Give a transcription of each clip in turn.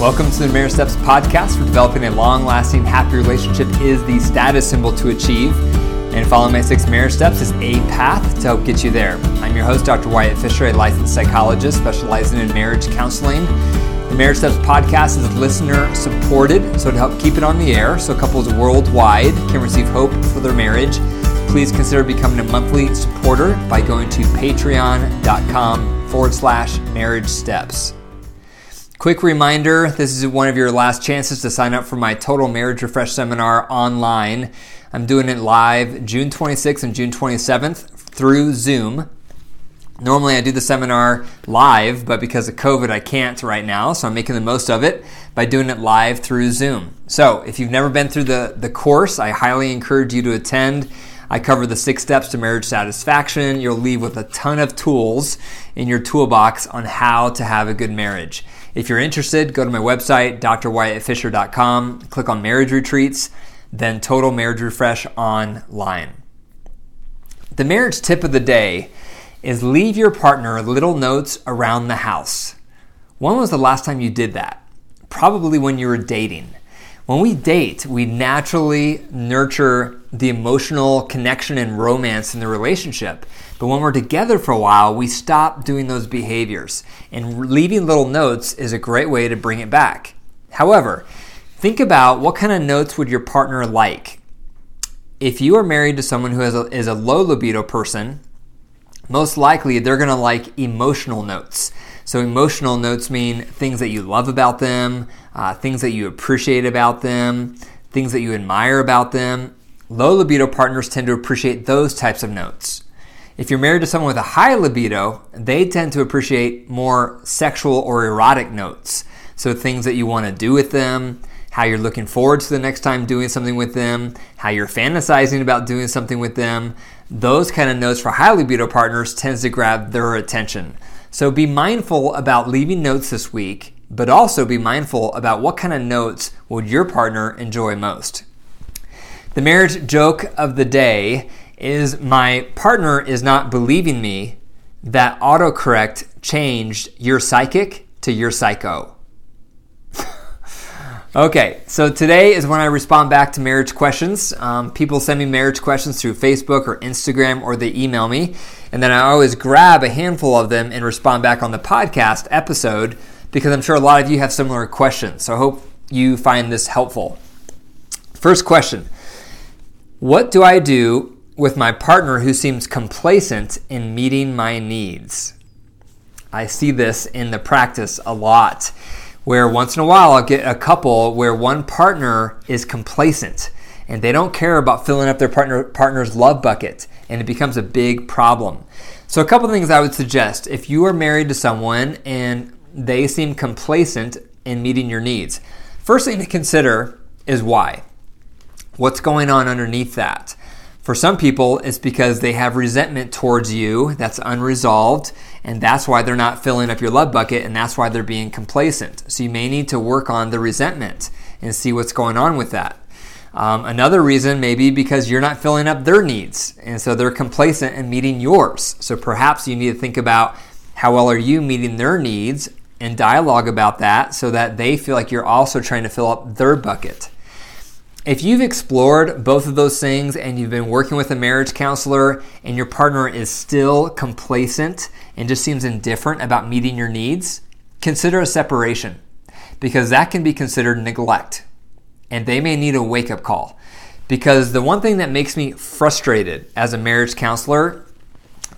Welcome to the Marriage Steps podcast, where developing a long lasting, happy relationship is the status symbol to achieve. And following my six marriage steps is a path to help get you there. I'm your host, Dr. Wyatt Fisher, a licensed psychologist specializing in marriage counseling. The Marriage Steps podcast is listener supported, so to help keep it on the air, so couples worldwide can receive hope for their marriage, please consider becoming a monthly supporter by going to patreon.com forward slash marriage steps. Quick reminder this is one of your last chances to sign up for my Total Marriage Refresh seminar online. I'm doing it live June 26th and June 27th through Zoom. Normally, I do the seminar live, but because of COVID, I can't right now, so I'm making the most of it by doing it live through Zoom. So, if you've never been through the, the course, I highly encourage you to attend. I cover the six steps to marriage satisfaction. You'll leave with a ton of tools in your toolbox on how to have a good marriage. If you're interested, go to my website, drwyattfisher.com, click on marriage retreats, then total marriage refresh online. The marriage tip of the day is leave your partner little notes around the house. When was the last time you did that? Probably when you were dating. When we date, we naturally nurture the emotional connection and romance in the relationship. But when we're together for a while, we stop doing those behaviors. And leaving little notes is a great way to bring it back. However, think about what kind of notes would your partner like? If you are married to someone who a, is a low libido person, most likely they're going to like emotional notes. So, emotional notes mean things that you love about them, uh, things that you appreciate about them, things that you admire about them. Low libido partners tend to appreciate those types of notes. If you're married to someone with a high libido, they tend to appreciate more sexual or erotic notes. So, things that you want to do with them, how you're looking forward to the next time doing something with them, how you're fantasizing about doing something with them. Those kind of notes for high libido partners tends to grab their attention. So be mindful about leaving notes this week, but also be mindful about what kind of notes would your partner enjoy most. The marriage joke of the day is my partner is not believing me that autocorrect changed your psychic to your psycho. Okay, so today is when I respond back to marriage questions. Um, people send me marriage questions through Facebook or Instagram, or they email me, and then I always grab a handful of them and respond back on the podcast episode because I'm sure a lot of you have similar questions. So I hope you find this helpful. First question What do I do with my partner who seems complacent in meeting my needs? I see this in the practice a lot where once in a while I'll get a couple where one partner is complacent and they don't care about filling up their partner partner's love bucket and it becomes a big problem. So a couple things I would suggest if you are married to someone and they seem complacent in meeting your needs. First thing to consider is why. What's going on underneath that? For some people, it's because they have resentment towards you that's unresolved, and that's why they're not filling up your love bucket, and that's why they're being complacent. So you may need to work on the resentment and see what's going on with that. Um, another reason may be because you're not filling up their needs, and so they're complacent in meeting yours. So perhaps you need to think about how well are you meeting their needs and dialogue about that so that they feel like you're also trying to fill up their bucket. If you've explored both of those things and you've been working with a marriage counselor and your partner is still complacent and just seems indifferent about meeting your needs, consider a separation because that can be considered neglect and they may need a wake up call. Because the one thing that makes me frustrated as a marriage counselor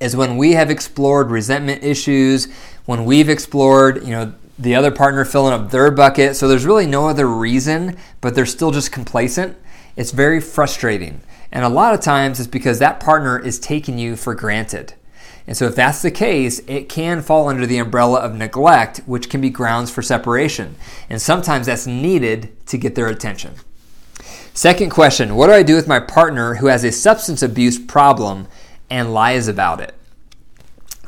is when we have explored resentment issues, when we've explored, you know, the other partner filling up their bucket. So there's really no other reason, but they're still just complacent. It's very frustrating. And a lot of times it's because that partner is taking you for granted. And so if that's the case, it can fall under the umbrella of neglect, which can be grounds for separation. And sometimes that's needed to get their attention. Second question What do I do with my partner who has a substance abuse problem and lies about it?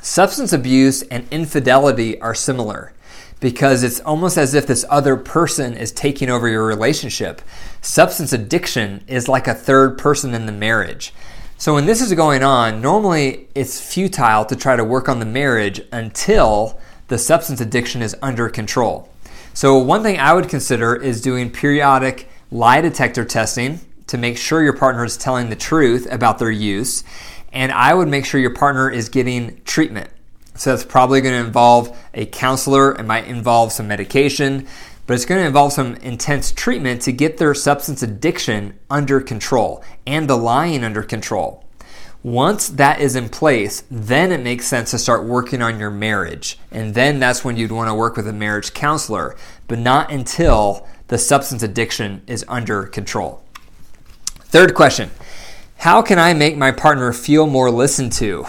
Substance abuse and infidelity are similar because it's almost as if this other person is taking over your relationship. Substance addiction is like a third person in the marriage. So when this is going on, normally it's futile to try to work on the marriage until the substance addiction is under control. So, one thing I would consider is doing periodic lie detector testing to make sure your partner is telling the truth about their use. And I would make sure your partner is getting treatment. So, that's probably going to involve a counselor, it might involve some medication, but it's going to involve some intense treatment to get their substance addiction under control and the lying under control. Once that is in place, then it makes sense to start working on your marriage. And then that's when you'd want to work with a marriage counselor, but not until the substance addiction is under control. Third question How can I make my partner feel more listened to?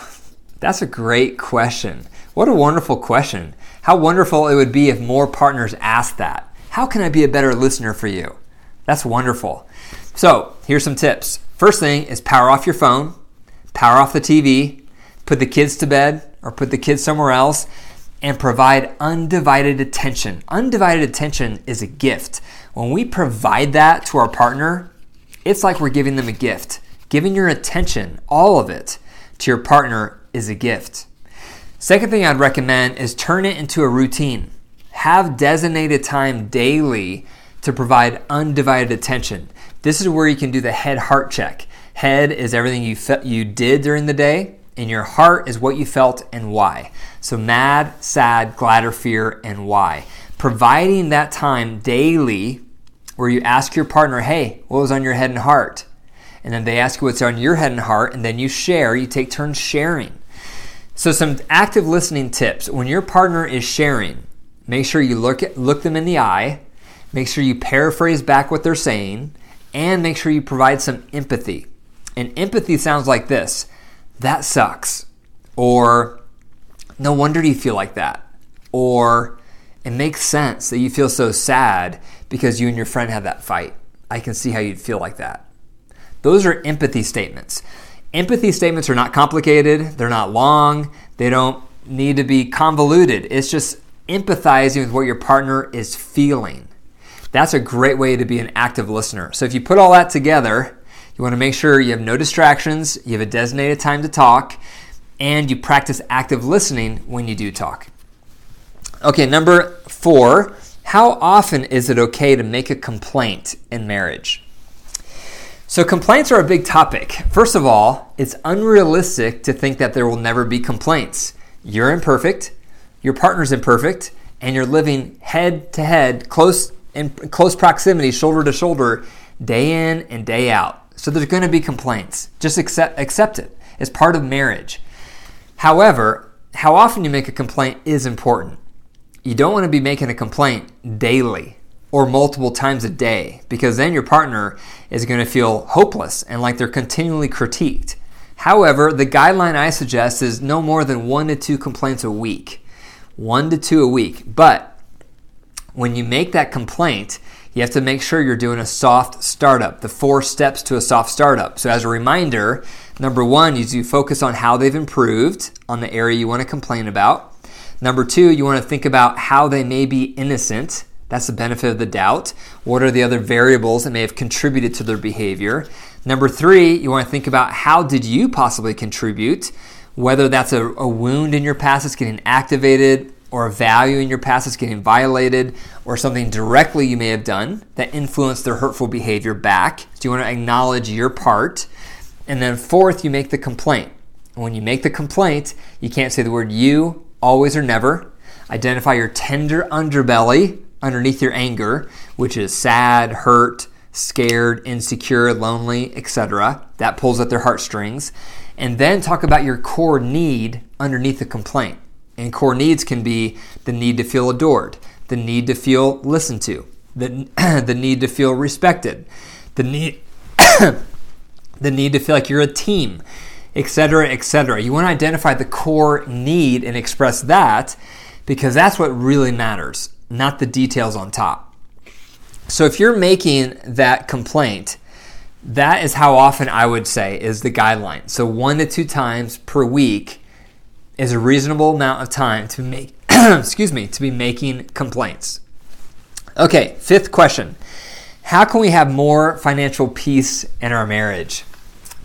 That's a great question. What a wonderful question. How wonderful it would be if more partners asked that. How can I be a better listener for you? That's wonderful. So, here's some tips. First thing is power off your phone power off the TV, put the kids to bed or put the kids somewhere else, and provide undivided attention. Undivided attention is a gift. When we provide that to our partner, it's like we're giving them a gift. Giving your attention, all of it, to your partner is a gift. Second thing I'd recommend is turn it into a routine. Have designated time daily to provide undivided attention. This is where you can do the head heart check. Head is everything you fe- you did during the day, and your heart is what you felt and why. So mad, sad, glad, or fear, and why. Providing that time daily where you ask your partner, hey, what was on your head and heart? And then they ask you what's on your head and heart, and then you share, you take turns sharing. So, some active listening tips. When your partner is sharing, make sure you look, at, look them in the eye, make sure you paraphrase back what they're saying, and make sure you provide some empathy. And empathy sounds like this that sucks. Or, no wonder you feel like that. Or, it makes sense that you feel so sad because you and your friend had that fight. I can see how you'd feel like that. Those are empathy statements. Empathy statements are not complicated, they're not long, they don't need to be convoluted. It's just empathizing with what your partner is feeling. That's a great way to be an active listener. So if you put all that together, you want to make sure you have no distractions, you have a designated time to talk, and you practice active listening when you do talk. Okay, number four, how often is it okay to make a complaint in marriage? So, complaints are a big topic. First of all, it's unrealistic to think that there will never be complaints. You're imperfect, your partner's imperfect, and you're living head to head, close in close proximity, shoulder to shoulder, day in and day out. So there's going to be complaints. Just accept, accept it. It's part of marriage. However, how often you make a complaint is important. You don't want to be making a complaint daily or multiple times a day because then your partner is going to feel hopeless and like they're continually critiqued. However, the guideline I suggest is no more than one to two complaints a week. One to two a week. But when you make that complaint, you have to make sure you're doing a soft startup, the four steps to a soft startup. So, as a reminder, number one is you focus on how they've improved on the area you want to complain about. Number two, you want to think about how they may be innocent. That's the benefit of the doubt. What are the other variables that may have contributed to their behavior? Number three, you want to think about how did you possibly contribute? Whether that's a, a wound in your past that's getting activated, or a value in your past that's getting violated, or something directly you may have done that influenced their hurtful behavior back. So you want to acknowledge your part. And then, fourth, you make the complaint. When you make the complaint, you can't say the word you, always or never. Identify your tender underbelly underneath your anger, which is sad, hurt, scared, insecure, lonely, etc. That pulls at their heartstrings. And then talk about your core need underneath the complaint. And core needs can be the need to feel adored, the need to feel listened to, the, the need to feel respected, the need, the need to feel like you're a team, etc., etc. You want to identify the core need and express that because that's what really matters, not the details on top. So if you're making that complaint, that is how often I would say is the guideline. So one to two times per week is a reasonable amount of time to make excuse me to be making complaints. Okay, fifth question. How can we have more financial peace in our marriage?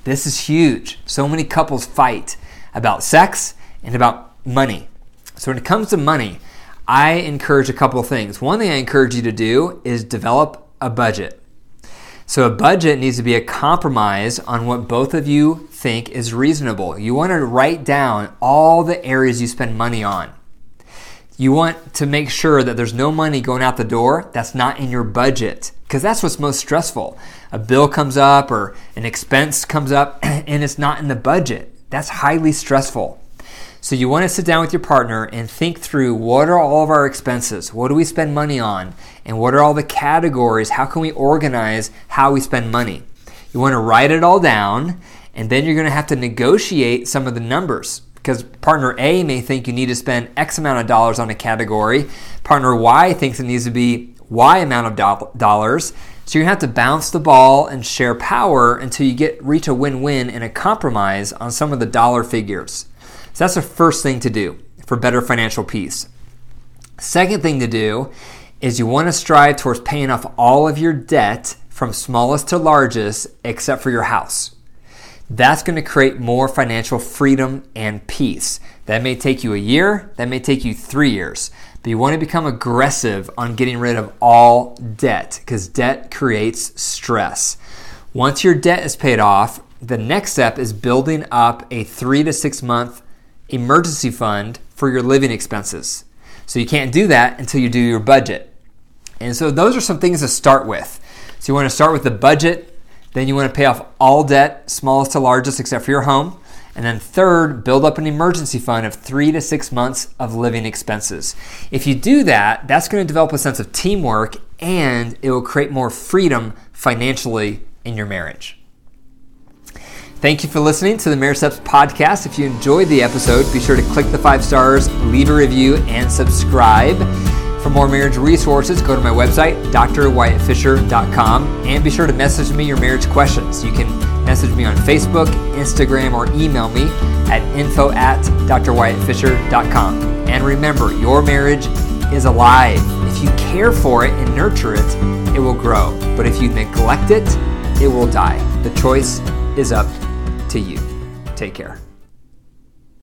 This is huge. So many couples fight about sex and about money. So when it comes to money, I encourage a couple things. One thing I encourage you to do is develop a budget. So, a budget needs to be a compromise on what both of you think is reasonable. You want to write down all the areas you spend money on. You want to make sure that there's no money going out the door that's not in your budget because that's what's most stressful. A bill comes up or an expense comes up and it's not in the budget. That's highly stressful. So you want to sit down with your partner and think through what are all of our expenses? What do we spend money on? And what are all the categories? How can we organize how we spend money? You want to write it all down and then you're going to have to negotiate some of the numbers because partner A may think you need to spend X amount of dollars on a category. Partner Y thinks it needs to be Y amount of do- dollars. So gonna have to bounce the ball and share power until you get reach a win-win and a compromise on some of the dollar figures. So that's the first thing to do for better financial peace. Second thing to do is you want to strive towards paying off all of your debt from smallest to largest except for your house. That's going to create more financial freedom and peace. That may take you a year, that may take you three years. But you want to become aggressive on getting rid of all debt because debt creates stress. Once your debt is paid off, the next step is building up a three to six month emergency fund for your living expenses. So you can't do that until you do your budget. And so those are some things to start with. So you want to start with the budget, then you want to pay off all debt, smallest to largest, except for your home. And then third, build up an emergency fund of three to six months of living expenses. If you do that, that's going to develop a sense of teamwork and it will create more freedom financially in your marriage. Thank you for listening to the Marriage podcast. If you enjoyed the episode, be sure to click the five stars, leave a review, and subscribe. For more marriage resources, go to my website, drwyattfisher.com, and be sure to message me your marriage questions. You can message me on Facebook, Instagram, or email me at info at drwyattfisher.com. And remember, your marriage is alive. If you care for it and nurture it, it will grow. But if you neglect it, it will die. The choice is up to you. Take care.